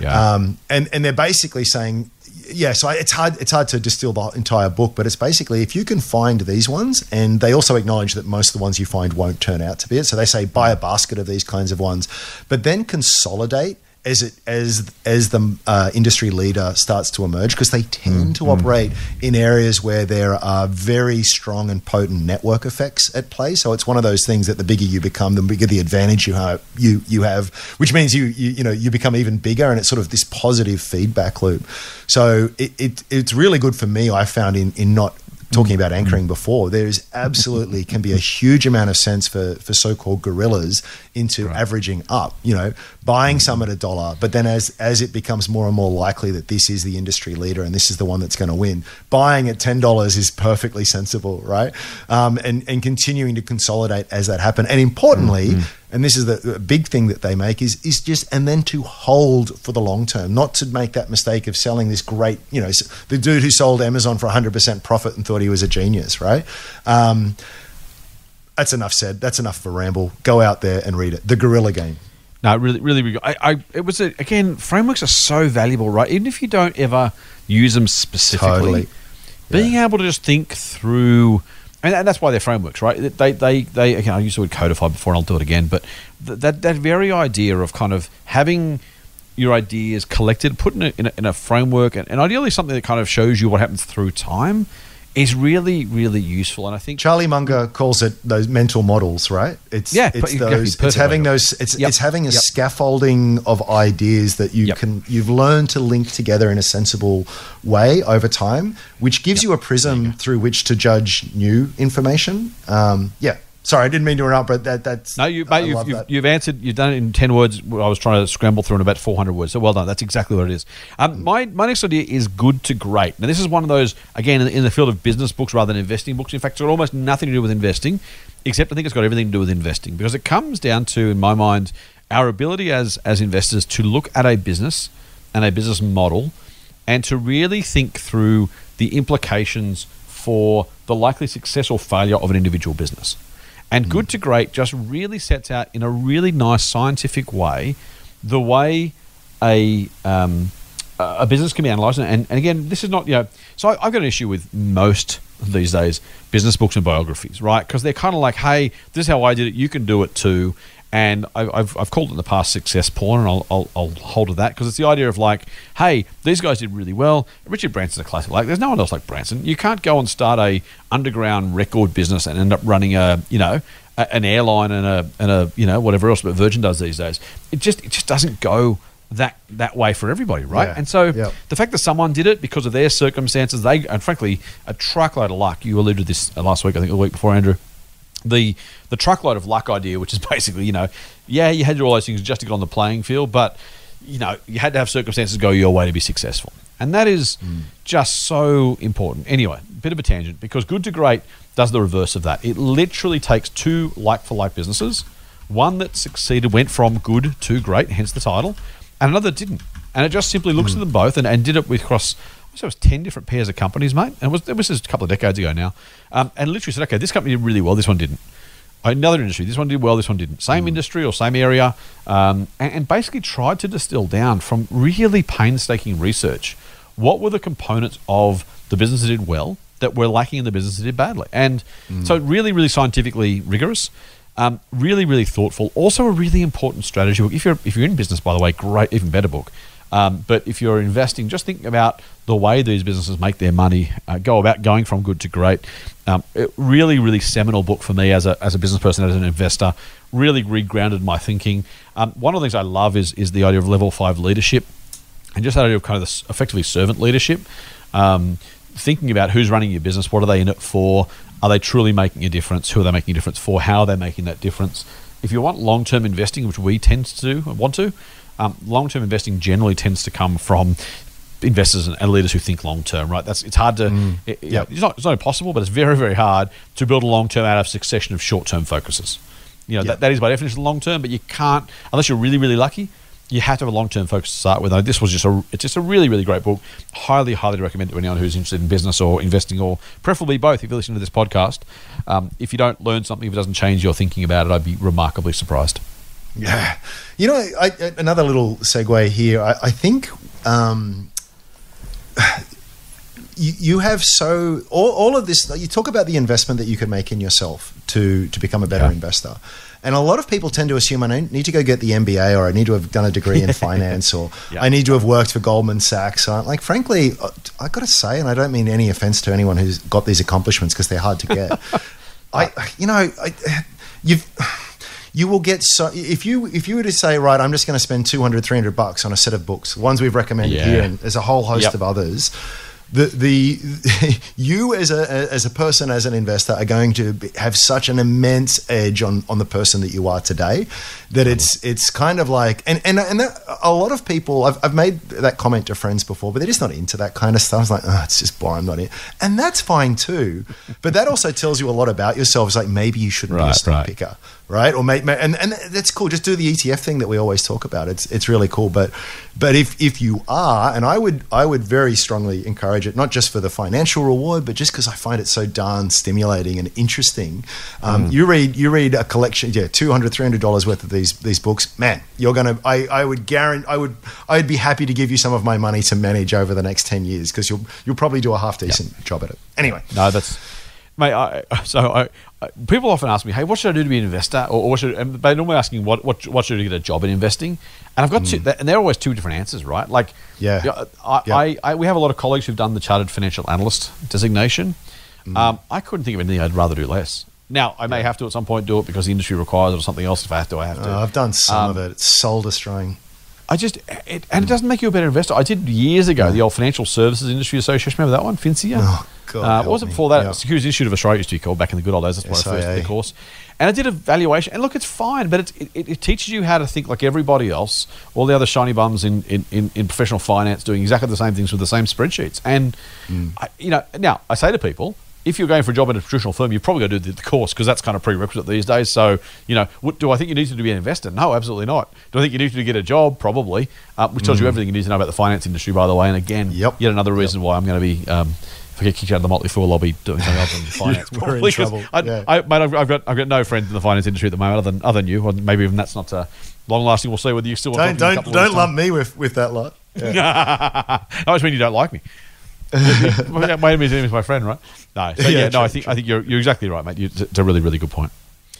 Yeah. Um, and and they're basically saying, yeah. So it's hard it's hard to distill the entire book, but it's basically if you can find these ones, and they also acknowledge that most of the ones you find won't turn out to be it. So they say buy a basket of these kinds of ones, but then consolidate as it as as the uh, industry leader starts to emerge because they tend to operate in areas where there are very strong and potent network effects at play. So it's one of those things that the bigger you become, the bigger the advantage you have. You you have, which means you you, you know you become even bigger, and it's sort of this positive feedback loop. So it, it it's really good for me. I found in in not talking about mm-hmm. anchoring before, there is absolutely can be a huge amount of sense for for so-called gorillas into averaging up. You know, buying mm-hmm. some at a dollar, but then as as it becomes more and more likely that this is the industry leader and this is the one that's going to win, buying at ten dollars is perfectly sensible, right? Um, and and continuing to consolidate as that happen, and importantly. Mm-hmm. And this is the the big thing that they make is is just and then to hold for the long term, not to make that mistake of selling this great, you know, the dude who sold Amazon for 100% profit and thought he was a genius, right? Um, that's enough said. That's enough of a ramble. Go out there and read it. The Gorilla Game. No, really, really, really. I, I, it was a, again. Frameworks are so valuable, right? Even if you don't ever use them specifically, Totally. being able to just think through, and, that's why they're frameworks, right? They, they, they. Again, I used the word codify before, and I'll do it again. But th- that, that very idea of kind of having your ideas collected, put in a, in a, in a framework, and, and ideally something that kind of shows you what happens through time, is really, really useful. And I think Charlie Munger calls it those mental models, right? It's Yeah, it's those. It's having to- those. It's Yep, it's having a yep. scaffolding of ideas that you Yep. can you've learned to link together in a sensible way over time, which gives you a prism through which to judge new information. Um, yeah. Sorry, I didn't mean to interrupt, but that that's No, You, mate, you've, you've, that. you've answered. You've done it in ten words. I was trying to scramble through in about four hundred words. So well done. That's exactly what it is. Um, my my next idea is good to great. Now this is one of those again in, in the field of business books rather than investing books. In fact, it's got almost nothing to do with investing, except I think it's got everything to do with investing because it comes down to, in my mind, our ability as as investors to look at a business and a business model and to really think through the implications for the likely success or failure of an individual business. And Good to Great just really sets out in a really nice scientific way the way a um, a a business can be analysed. And, and again, this is not you know. So I, I've got an issue with most these days business books and biographies, right? Because they're kind of like, hey, this is how I did it. You can do it too. And I've, I've called it in the past success porn, and I'll, I'll, I'll hold to that because it's the idea of like, hey, these guys did really well. Richard Branson's a classic. Like, there's no one else like Branson. You can't go and start a underground record business and end up running a, you know, a, an airline and a, and a, you know, whatever else that Virgin does these days. It just, it just doesn't go that that way for everybody, right? Yeah. And so Yep. the fact that someone did it because of their circumstances, they and frankly a truckload of luck. You alluded to this last week, I think, the week before, Andrew. The the truckload of luck idea, which is *laughs* basically, you know, yeah, you had to do all those things just to get on the playing field, but you know, you had to have circumstances go your way to be successful, and that is mm. just so important. Anyway, bit of a tangent because Good to Great does the reverse of that. It literally takes two like for like businesses, one that succeeded, went from good to great, hence the title, and another didn't. And it just simply looks mm. at them both and, and did it with across. So it was ten different pairs of companies, mate, and it was it was just a couple of decades ago now. Um, and literally said, okay, this company did really well, this one didn't. Another industry, this one did well, this one didn't. Same industry or same area, um, and, and basically tried to distill down from really painstaking research what were the components of the business that did well that were lacking in the business that did badly. And so, really, really scientifically rigorous, um, really, really thoughtful. Also, a really important strategy book. If you're if you're in business, by the way, great, even better book. Um, but if you're investing, just think about the way these businesses make their money, uh, go about going from good to great. Um, really, really seminal book for me as a, as a business person, as an investor. Really regrounded my thinking. Um, one of the things I love is is the idea of level five leadership, and just that idea of kind of this effectively servant leadership. Um, thinking about who's running your business, what are they in it for? Are they truly making a difference? Who are they making a difference for? How are they making that difference? If you want long term investing, which we tend to want to, um, long term investing generally tends to come from investors and leaders who think long term, right? That's it's hard to, it- you Yep. it's not it's not impossible, but it's very very hard to build a long term out of succession of short term focuses. You know Yep. that, that is by definition long term, but you can't unless you're really really lucky. You have to have a long term focus to start with. This was just a it's just a really really great book. Highly highly recommend it to anyone who's interested in business or investing or preferably both. If you listen to this podcast, um, if you don't learn something, if it doesn't change your thinking about it, I'd be remarkably surprised. Yeah. You know, I, I- another little segue here. I, I think um, *sighs* you, you have so all, all of this. You talk about the investment that you can make in yourself to to become a better Yeah. investor. And a lot of people tend to assume I need to go get the MBA or I need to have done a degree in *laughs* finance or Yeah. I need to have worked for Goldman Sachs. Like, frankly, I got to say, and I don't mean any offense to anyone who's got these accomplishments because they're hard to get. *laughs* I, you know, I, you've you will get so if you if you were to say right i'm just going to spend 200 300 bucks on a set of books ones we've recommended Yeah. here and there's a whole host Yep. of others the the *laughs* you as a as a person as an investor are going to be, have such an immense edge on on the person that you are today that it's mm-hmm. it's kind of like and and and that, a lot of people I've, I've made that comment to friends before but they're just not into that kind of stuff it's like oh, it's just boring I'm not in and that's fine too but that also tells you a lot about yourself it's like maybe you shouldn't be a Right, stock right. picker right? Or make, and and that's cool. Just do the ETF thing that we always talk about. It's it's really cool. But but if if you are, and I would I would very strongly encourage it, not just for the financial reward, but just because I find it so darn stimulating and interesting. Um, Mm. You read you read a collection, yeah, 200 300 dollars worth of these these books. Man, you're gonna. I I would guarantee. I would I'd be happy to give you some of my money to manage over the next ten years because you'll you'll probably do a half decent job at it. Anyway. No, that's mate. I, so I, people often ask me, "Hey, what should I do to be an investor?" Or, or what should and they're normally asking, "What what what should I get a job in investing?" And I've got two, and they're always two different answers, right? Like, Mm. Yeah. you know, I, Yeah. I, I we have a lot of colleagues who've done the chartered financial analyst designation. Mm. Um, I couldn't think of anything I'd rather do less. Now, I may have to at some point do it because the industry requires it or something else. If I have to, I have to. Uh, I've done some Um, of it. It's soul destroying. I just it, and it doesn't make you a better investor. I did years ago the old Financial Services Industry Association. Remember that one, FINSIA? Oh, God, Uh, what was it before that? Yeah. Securities Institute of Australia used to be called back in the good old days. That's why I first did the course. And I did a valuation. And look, it's fine, but it's, it, it teaches you how to think like everybody else, all the other shiny bums in, in, in, in professional finance doing exactly the same things with the same spreadsheets. And, Mm. I, you know, now I say to people, if you're going for a job in a traditional firm, you've probably got to do the, course because that's kind of prerequisite these days. So, you know, what, do I think you need to be an investor? No, absolutely not. Do I think you need to get a job? Probably, uh, which tells you everything you need to know about the finance industry, by the way. And again, Mm. Yep. yet another reason why I'm going to be. Um, if I get kicked out of the Motley Fool, I'll be doing something else in *laughs* finance. We're in trouble, I, yeah. I, mate, I've, I've got I've got no friends in the finance industry at the moment, other than other than you. Or maybe even that's not uh, long lasting. We'll see whether you still want Don't to talk to me in a don't don't lump me with with that lot. Yeah. *laughs* I just mean you don't like me. Wait a minute, he's my friend, right? No, so, yeah, Yeah, no. true, I think I think you're you're exactly right, mate. You, it's a really really good point.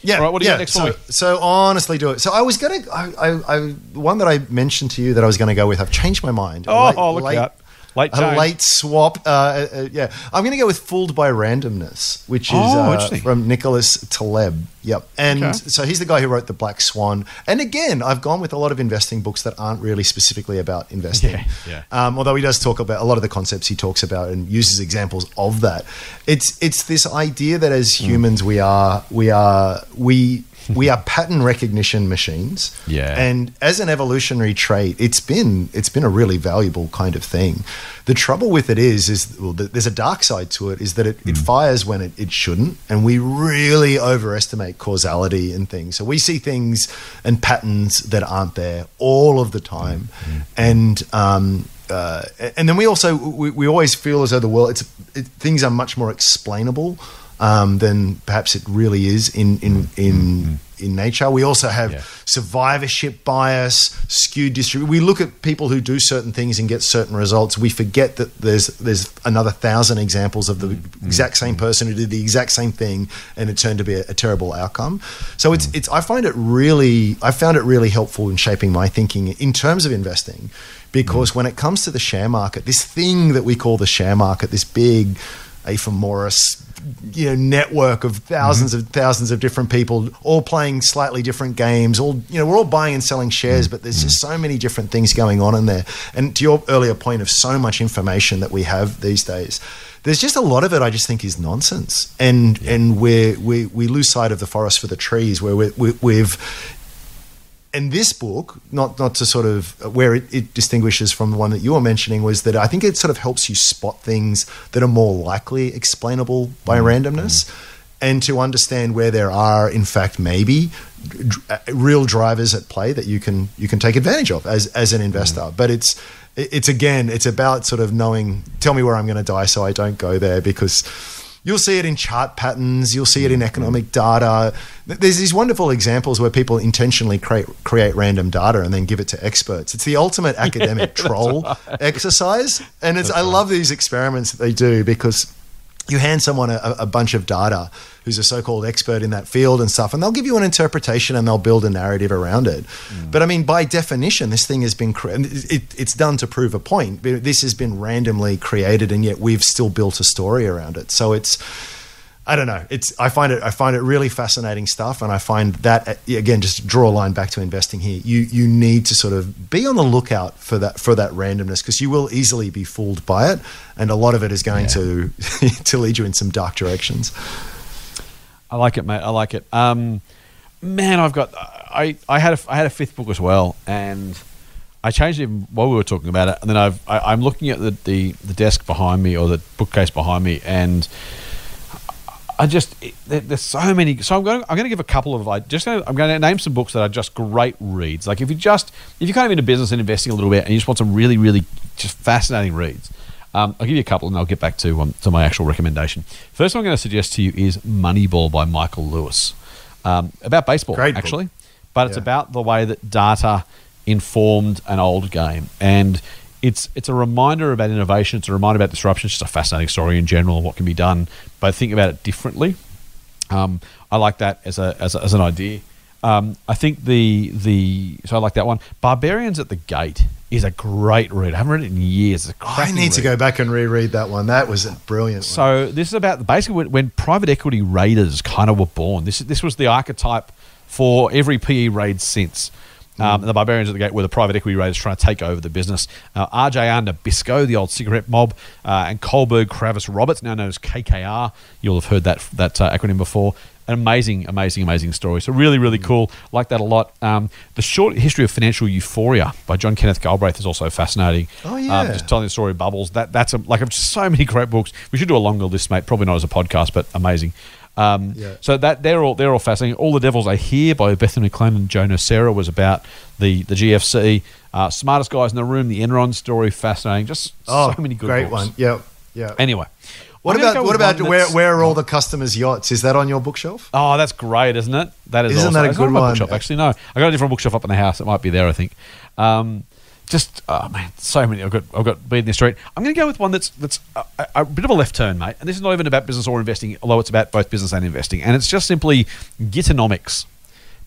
Yeah. All right, what do you yeah. next so, for me? So honestly, do it. So I was gonna, I, I, I, one that I mentioned to you that I was gonna go with. I've changed my mind. Oh, late- look late- out. Late a late swap. Uh, uh, uh, yeah, I'm gonna go with "Fooled by Randomness," which is Oh, uh, from Nicholas Taleb. Yep, and Okay. so he's the guy who wrote the Black Swan. And again, I've gone with a lot of investing books that aren't really specifically about investing. Yeah, yeah. Um, although he does talk about a lot of the concepts he talks about and uses examples of that. It's it's this idea that as humans we are we are we we are pattern recognition machines. Yeah. And as an evolutionary trait, it's been it's been a really valuable kind of thing. The trouble with it is is well, there's a dark side to it is that it, it fires when it, it shouldn't, and we really overestimate causality and things. So we see things and patterns that aren't there all of the time, and um, uh, and then we also we, we always feel as though the world it's it, things are much more explainable um, than perhaps it really is in in in mm-hmm. in nature. We also have Yeah. survivorship bias, skewed distribution. We look at people who do certain things and get certain results. We forget that there's there's another thousand examples of the mm-hmm. exact same person who did the exact same thing and it turned to be a, a terrible outcome. So it's mm. it's I find it really I found it really helpful in shaping my thinking in terms of investing because mm. when it comes to the share market, this thing that we call the share market, this big ephemeris you know network of 1000s of thousands of different people all playing slightly different games all you know we're all buying and selling shares but there's just so many different things going on in there. And to your earlier point of so much information that we have these days there's just a lot of it I just think is nonsense. And and we're, we we lose sight of the forest for the trees where we we we've and this book, not not to sort of uh, where it, it distinguishes from the one that you were mentioning, was that I think it sort of helps you spot things that are more likely explainable by mm. randomness, mm. and to understand where there are, in fact, maybe dr- uh, real drivers at play that you can you can take advantage of as as an investor. Mm. But it's it's again, it's about sort of knowing. Tell me where I'm going to die, so I don't go there because. You'll see it in chart patterns. You'll see it in economic data. There's these wonderful examples where people intentionally create create random data and then give it to experts. It's the ultimate *laughs* academic troll exercise, and it's I love these experiments that they do because you hand someone a, a bunch of data who's a so-called expert in that field and stuff and they'll give you an interpretation and they'll build a narrative around it. Mm. But i mean by definition this thing has been cre- it, it's done to prove a point this has been randomly created and yet we've still built a story around it. So it's I don't know. It's I find it I find it really fascinating stuff, and I find that uh, again just draw a line back to investing here. You you need to sort of be on the lookout for that for that randomness because you will easily be fooled by it, and a lot of it is going to *laughs* to lead you in some dark directions. I like it, mate. I like it. Um, man, I've got. I, I had a I had a fifth book as well, and I changed it while we were talking about it. And then I've I, I'm looking at the, the the desk behind me or the bookcase behind me, and I just it, there, there's so many. So I'm going. I'm going to give a couple of like just. Gonna, I'm going to name some books that are just great reads. Like if you just if you're kind of into business and investing a little bit, and you just want some really really just fascinating reads. Um, I'll give you a couple, and I'll get back to um, to my actual recommendation. First one I'm going to suggest to you is Moneyball by Michael Lewis, um, about baseball Great book. actually, but it's Yeah. about the way that data informed an old game, and it's it's a reminder about innovation. It's a reminder about disruption. It's just a fascinating story in general and what can be done, but think about it differently. Um, I like that as a as, a, as an idea. Um, I think the the so I like that one. Barbarians at the Gate is a great read. I haven't read it in years. It's a I need to go back and reread that one. That was a brilliant. one. So this is about basically when, when private equity raiders kind of were born. This this was the archetype for every PE raid since. Um, the Barbarians at the Gate were the private equity raiders trying to take over the business. Uh, RJR Nabisco, the old cigarette mob, uh, and Kohlberg Kravis Roberts, now known as KKR. You'll have heard that that uh, acronym before. An amazing, amazing, amazing story. So really, really cool. Like that a lot. Um, the short history of financial euphoria by John Kenneth Galbraith is also fascinating. Oh, Um, yeah. just telling the story of bubbles. That that's a, like just so many great books. We should do a longer list, mate. Probably not as a podcast, but amazing. Um, Yeah. So that they're all they're all fascinating. All the Devils Are Here by Bethany McLean and Joe Nocera was about the the GFC. Uh, smartest guys in the room. The Enron story, fascinating. Just oh, so many good great books. one. Yeah, yeah. Anyway, what I'm about what about where where are all the customers' yachts? Is that on your bookshelf? Oh, that's great, isn't it? That is Isn't awesome. that a It's not good on my one? bookshelf, actually, no. I got a different bookshelf up in the house. It might be there, I think. Um, just oh man, so many. I've got I've got Bleed in the Street. I'm going to go with one that's that's a, a, bit of a left turn, mate. And this is not even about business or investing, although it's about both business and investing. And it's just simply Gittinomics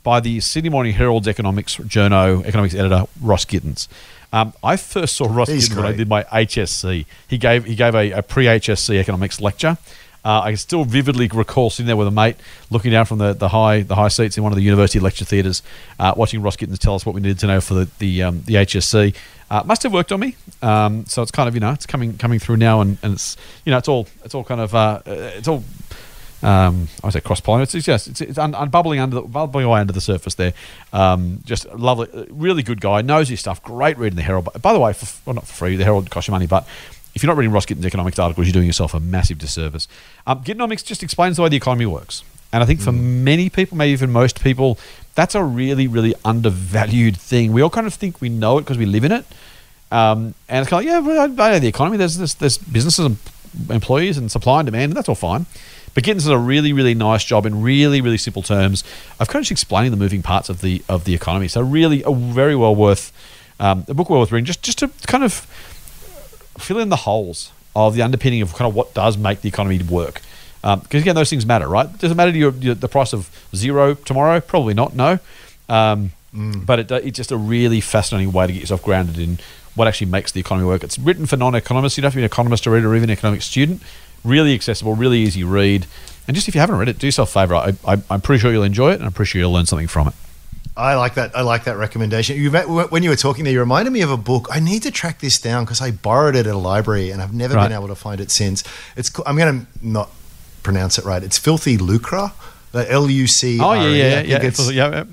by the Sydney Morning Herald's economics journo economics editor Ross Gittins. Um, I first saw Ross He's Gittins when I did my HSC. He gave he gave a, a pre HSC economics lecture. Uh, I can still vividly recall sitting there with a mate, looking down from the, the high the high seats in one of the university lecture theatres, uh, watching Ross Gittins tell us what we needed to know for the the, um, the HSC. Uh, must have worked on me. Um, so it's kind of you know it's coming coming through now, and, and it's you know it's all it's all kind of uh, uh, it's all Um, I say cross pollinate. It's just it's, it's un, bubbling under the bubbling away under the surface there. Um, just lovely, really good guy, knows his stuff. Great reading the Herald. By the way, for, well not for free, the Herald costs you money, but if you're not reading Ross Gittins economics articles, you're doing yourself a massive disservice. Um, Gittinomics just explains the way the economy works. And I think for mm. many people, maybe even most people, that's a really, really undervalued thing. We all kind of think we know it because we live in it. Um, and it's kind of like, yeah, I know the economy. There's, there's, there's businesses and employees and supply and demand, and that's all fine. But Gittins does a really, really nice job in really, really simple terms of kind of just explaining the moving parts of the of the economy. So really, a very well worth um, a book well worth reading, just just to kind of fill in the holes of the underpinning of kind of what does make the economy work. Because um, again, those things matter, right? Does it matter to you the price of Xero tomorrow? Probably not. No. Um, mm. But it, it's just a really fascinating way to get yourself grounded in what actually makes the economy work. It's written for non-economists. You don't have to be an economist to read it or even an economic student. Really accessible, really easy read. And just if you haven't read it, do yourself a favour. I, I, I'm pretty sure you'll enjoy it, and I'm pretty sure you'll learn something from it. I like that. I like that recommendation. You when you were talking there, you reminded me of a book. I need to track this down because I borrowed it at a library and I've never right. been able to find it since. It's. I'm going to not pronounce it right. It's Filthy Lucre. The L U C. Oh yeah, yeah, yeah. yeah, yeah.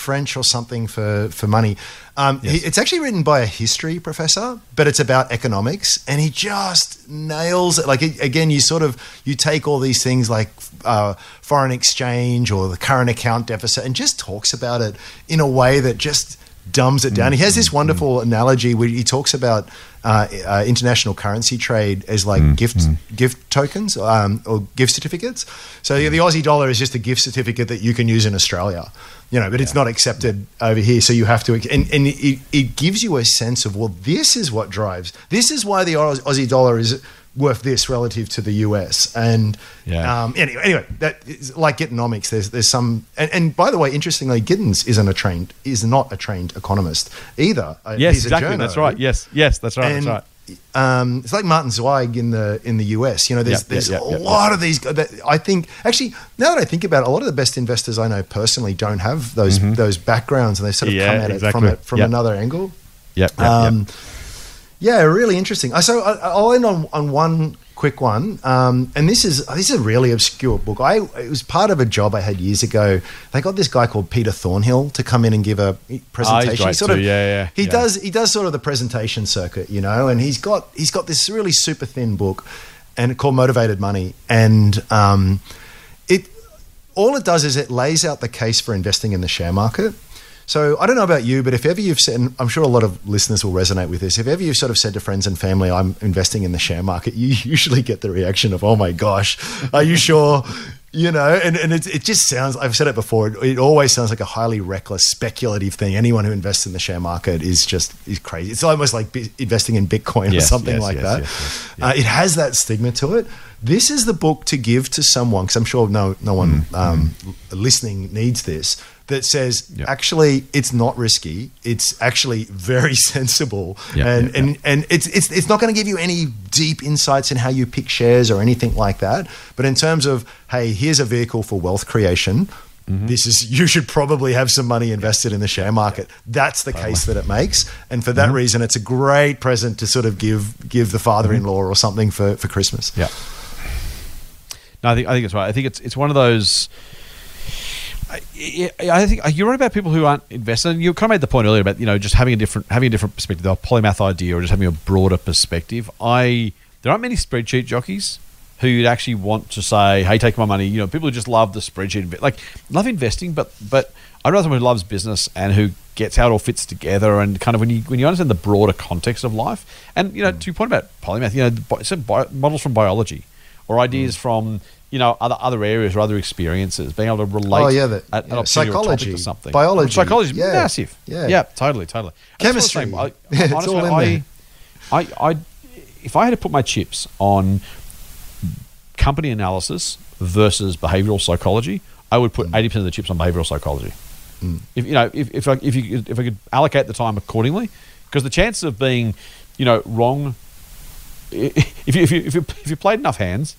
French or something for for money. Um, yes. he, it's actually written by a history professor, but it's about economics, and he just nails it. Like again, you sort of you take all these things like uh, foreign exchange or the current account deficit, and just talks about it in a way that just dumbs it down. Mm-hmm. He has this mm-hmm. wonderful mm-hmm. analogy where he talks about uh, uh, international currency trade as like mm-hmm. gift gift tokens um, or gift certificates. So the Aussie dollar is just a gift certificate that you can use in Australia you know, but yeah. it's not accepted over here. So you have to, and, and it, it gives you a sense of, well, this is what drives. This is why the Aussie dollar is worth this relative to the US. And yeah. um, anyway, anyway, that is like Gittinomics. There's there's some, and, and, by the way, interestingly, Gittins isn't a trained is not a trained economist either. Uh, yes, exactly. That's right. Yes, yes, that's right. And, that's right um, it's like Martin Zweig in the in the US. You know, there's yep, there's yep, yep, a lot of these. I think actually now that I think about it, a lot of the best investors I know personally don't have those mm-hmm. those backgrounds, and they sort of yeah, come at exactly. it from it from another angle. Yep. Um, yeah, really interesting. So I'll end on on one quick one. Um, and this is this is a really obscure book. I it was part of a job I had years ago. They got this guy called Peter Thornhill to come in and give a presentation. Oh, sort of, yeah, yeah. He yeah. does he does sort of the presentation circuit, you know. And he's got he's got this really super thin book, and called Motivated Money, and um, it all it does is it lays out the case for investing in the share market so I don't know about you, but if ever you've said, and I'm sure a lot of listeners will resonate with this, if ever you've sort of said to friends and family, I'm investing in the share market, *laughs* you usually get the reaction of, oh my gosh, are you sure? *laughs* You know, and, and it, it just sounds, I've said it before, it, it, always sounds like a highly reckless, speculative thing. Anyone who invests in the share market is just is crazy. It's almost like investing in Bitcoin yes, or something yes, like yes, that. Uh, it has that stigma to it. This is the book to give to someone, because I'm sure no, no one mm, um, mm. listening needs this that says yep. actually it's not risky. It's actually very *laughs* sensible, yep, and yep, and and it's it's it's not going to give you any deep insights in how you pick shares or anything like that. But in terms of hey, here's a vehicle for wealth creation. Mm-hmm. This is you should probably have some money invested in the share market. That's the case that it makes, and for that mm-hmm. reason, it's a great present to sort of give give the father-in-law mm-hmm. or something for for Christmas. Yeah. No, I think I think it's right. I think it's it's one of those I, I think you're right about people who aren't invested. And You kind of made the point earlier about you know just having a different having a different perspective, a polymath idea, or just having a broader perspective. I there aren't many spreadsheet jockeys who would actually want to say, "Hey, take my money." You know, people who just love the spreadsheet, like love investing, but but I'd rather someone who loves business and who gets how it all fits together, and kind of when you when you understand the broader context of life, and you know, mm. to your point about polymath, you know, models from biology or ideas mm. from you know other other areas or other experiences, being able to relate. Oh yeah, the, at, yeah. psychology, something, biology, psychology, yeah. massive. Yeah, yeah, totally, totally. Chemistry. I, *laughs* yeah, honestly, I, I, I, if I had to put my chips on company analysis versus behavioral psychology, I would put mm. eighty percent of the chips on behavioral psychology. Mm. If you know, if, if I, if you if I could allocate the time accordingly, because the chances of being, you know, wrong. *laughs* If you, if you if you if you played enough hands,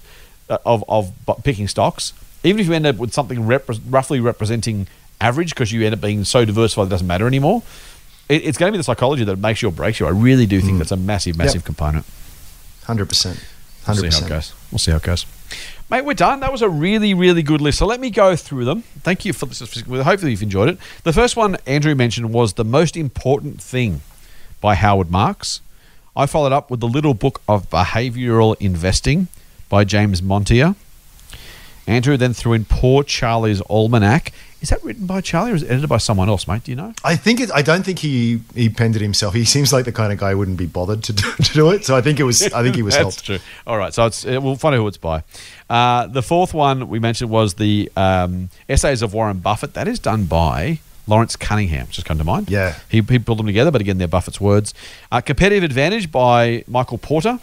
of, of picking stocks, even if you end up with something roughly representing average because you end up being so diversified it doesn't matter anymore, it, it's going to be the psychology that makes you or breaks you. I really do think mm. that's a massive, massive yep. component. 100%. 100%. see how it goes. we'll see how it goes. Mate, we're done. That was a really, really good list. So let me go through them. Thank you for this. Hopefully, you've enjoyed it. The first one Andrew mentioned was The Most Important Thing by Howard Marks. I followed up with The Little Book of Behavioral Investing by James Montier. Andrew then threw in Poor Charlie's Almanac. Is that written by Charlie or is it edited by someone else, mate? Do you know? I think it, I don't think he he penned it himself. He seems like the kind of guy who wouldn't be bothered to do, *laughs* to do it. So I think it was I think he was *laughs* That's helped. true. All right, so it's, uh, we'll find out who it's by. Uh, the fourth one we mentioned was the um, Essays of Warren Buffett. That is done by Lawrence Cunningham, just come to mind. Yeah. He, he pulled them together, but again, they're Buffett's words. Uh, Competitive Advantage by Michael Porter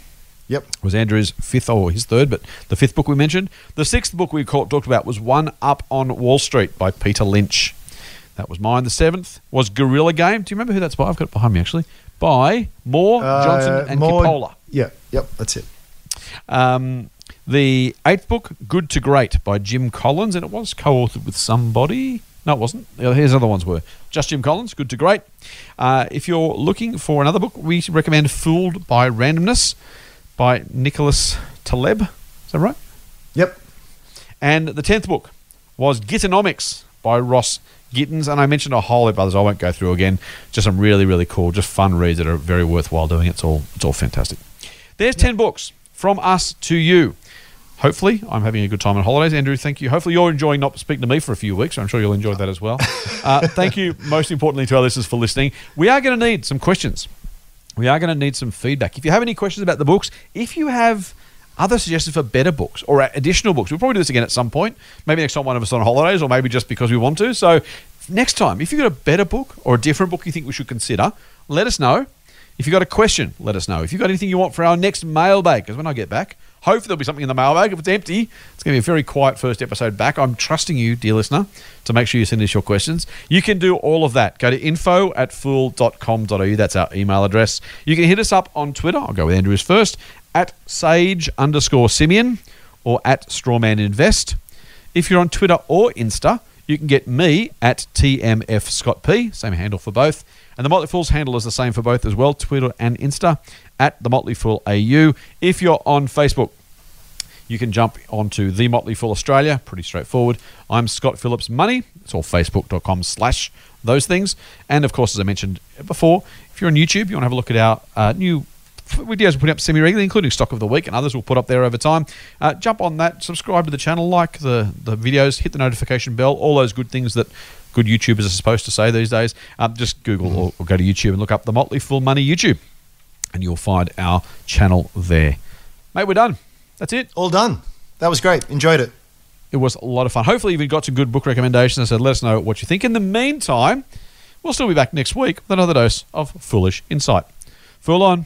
Yep. was Andrew's fifth or his third, but the fifth book we mentioned. The sixth book we caught, talked about was One Up on Wall Street by Peter Lynch. That was mine. The seventh was Gorilla Game. Do you remember who that's by? I've got it behind me actually. By Moore, Johnson, Uh, and more- Kippola. Yeah. Yep. That's it. Um, the eighth book, Good to Great, by Jim Collins, and it was co-authored with somebody. No, it wasn't. His other ones were just Jim Collins, Good to Great. Uh, if you're looking for another book, we recommend Fooled by Randomness by Nicholas Taleb. Is that right? Yep. And the tenth book was Gittinomics by Ross Gittins, and I mentioned a whole heap of others. I won't go through again. Just some really, really cool, just fun reads that are very worthwhile doing. It's all, it's all fantastic. There's ten books from us to you. Hopefully, I'm having a good time on holidays. Andrew, thank you. Hopefully, you're enjoying not speaking to me for a few weeks. I'm sure you'll enjoy that as well. *laughs* Uh, thank you, most importantly, to our listeners for listening. We are going to need some questions. We are going to need some feedback. If you have any questions about the books, if you have other suggestions for better books or additional books, we'll probably do this again at some point. Maybe next time one of us on holidays, or maybe just because we want to. So next time, if you've got a better book or a different book you think we should consider, let us know. If you've got a question, let us know. If you've got anything you want for our next mailbag, because when I get back, hopefully there'll be something in the mailbag. If it's empty, it's going to be a very quiet first episode back. I'm trusting you, dear listener, to make sure you send us your questions. You can do all of that. Go to info at fool.com.au. That's our email address. You can hit us up on Twitter. I'll go with Andrews first at sage underscore Simeon or at Strawman Invest. If you're on Twitter or Insta, you can get me at TMF Scott P, same handle for both. And the Motley Fool's handle is the same for both as well, Twitter and Insta, at the Motley Fool AU. If you're on Facebook, you can jump onto the Motley Fool Australia. Pretty straightforward. I'm Scott Phillips Money. It's all facebook.com slash those things. And of course, as I mentioned before, if you're on YouTube, you want to have a look at our uh, new videos we're putting up semi-regularly, including Stock of the Week and others we'll put up there over time. Uh, jump on that, subscribe to the channel, like the, the videos, hit the notification bell, all those good things that good YouTubers are supposed to say these days. Um, just Google or, or go to YouTube and look up the Motley Fool Money YouTube, and you'll find our channel there. Mate, we're done. That's it. All done. That was great. Enjoyed it. It was a lot of fun. Hopefully, you've got some good book recommendations. So let us know what you think. In the meantime, we'll still be back next week with another dose of foolish insight. Fool on.